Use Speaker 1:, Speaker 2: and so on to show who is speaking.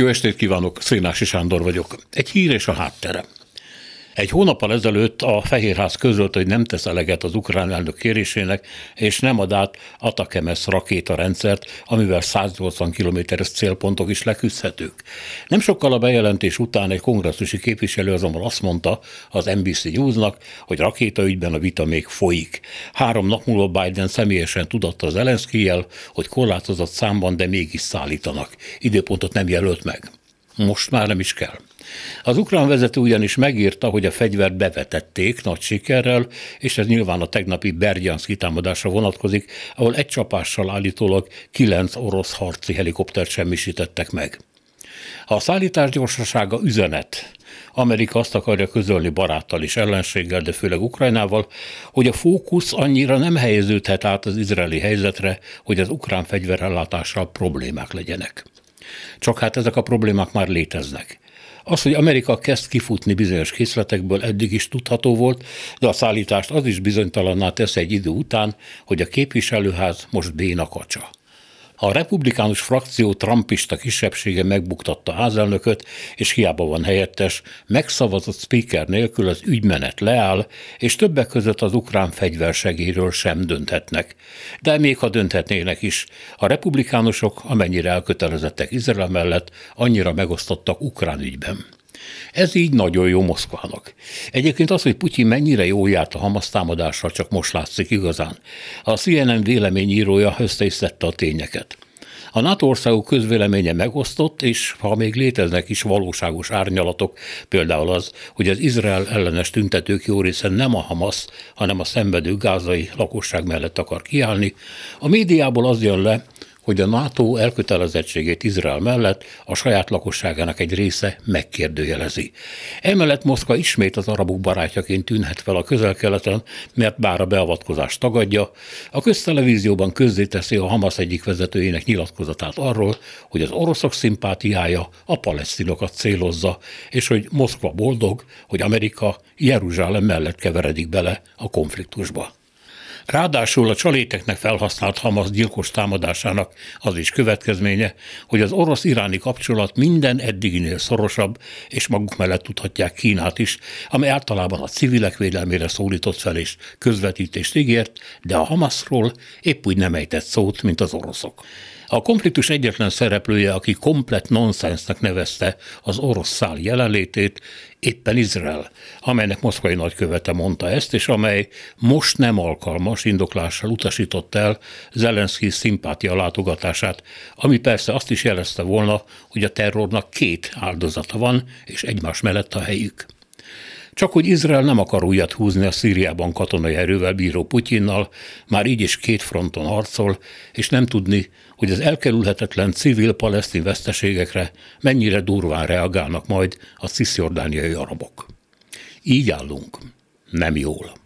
Speaker 1: Jó estét kívánok, Szénási Sándor vagyok. Egy hír és a háttere. Egy hónappal ezelőtt a Fehérház közölt, hogy nem tesz eleget az ukrán elnök kérésének, és nem ad át Atakemes rakétarendszert, amivel 180 kilométeres célpontok is leküzdhetők. Nem sokkal a bejelentés után egy kongresszusi képviselő azonban azt mondta az NBC Newsnak, hogy rakétaügyben a vita még folyik. Három nap múlva Biden személyesen tudatta az Zelenszkijel, hogy korlátozott számban, de mégis szállítanak. Időpontot nem jelölt meg. Most már nem is kell. Az ukrán vezető ugyanis megírta, hogy a fegyvert bevetették nagy sikerrel, és ez nyilván a tegnapi Berdjansz kitámadásra vonatkozik, ahol egy csapással állítólag kilenc orosz harci helikoptert semmisítettek meg. A szállítás gyorsasága üzenet. Amerika azt akarja közölni baráttal és ellenséggel, de főleg Ukrajnával, hogy a fókusz annyira nem helyeződhet át az izraeli helyzetre, hogy az ukrán fegyverellátással problémák legyenek. Csak hát ezek a problémák már léteznek. Az, hogy Amerika kezd kifutni bizonyos készletekből, eddig is tudható volt, de a szállítást az is bizonytalanná tesz egy idő után, hogy a képviselőház most béna kacsa. A republikánus frakció trumpista kisebbsége megbuktatta házelnököt, és hiába van helyettes, megszavazott speaker nélkül az ügymenet leáll, és többek között az ukrán fegyversegéről sem dönthetnek. De még ha dönthetnének is, a republikánusok, amennyire elkötelezettek Izrael mellett, annyira megosztottak ukrán ügyben. Ez így nagyon jó Moszkvának. Egyébként az, hogy Putyin mennyire jó járt a Hamas támadással, csak most látszik igazán. A CNN véleményírója össze is a tényeket. A NATO országok közvéleménye megosztott, és ha még léteznek is valóságos árnyalatok, például az, hogy az Izrael ellenes tüntetők jó része nem a Hamas, hanem a szenvedő gázai lakosság mellett akar kiállni, a médiából az jön le, hogy a NATO elkötelezettségét Izrael mellett a saját lakosságának egy része megkérdőjelezi. Emellett Moszkva ismét az arabok barátjaként tűnhet fel a közel-keleten, mert bár a beavatkozást tagadja, a köztelevízióban közzéteszi a Hamas egyik vezetőjének nyilatkozatát arról, hogy az oroszok szimpátiája a palesztinokat célozza, és hogy Moszkva boldog, hogy Amerika Jeruzsálem mellett keveredik bele a konfliktusba. Ráadásul a csaléteknek felhasznált Hamas gyilkos támadásának az is következménye, hogy az orosz-iráni kapcsolat minden eddiginél szorosabb, és maguk mellett tudhatják Kínát is, amely általában a civilek védelmére szólított fel és közvetítést ígért, de a Hamasról épp úgy nem ejtett szót, mint az oroszok. A konfliktus egyetlen szereplője, aki komplet nonsensnek nevezte az orosz szál jelenlétét, éppen Izrael, amelynek moszkvai nagykövete mondta ezt, és amely most nem alkalmas indoklással utasított el Zelenszky szimpátia látogatását, ami persze azt is jelezte volna, hogy a terrornak két áldozata van, és egymás mellett a helyük. Csak hogy Izrael nem akar újat húzni a Szíriában katonai erővel bíró Putyinnal, már így is két fronton harcol, és nem tudni, hogy az elkerülhetetlen civil-palesztin veszteségekre mennyire durván reagálnak majd a cisziordániai arabok. Így állunk. Nem jól.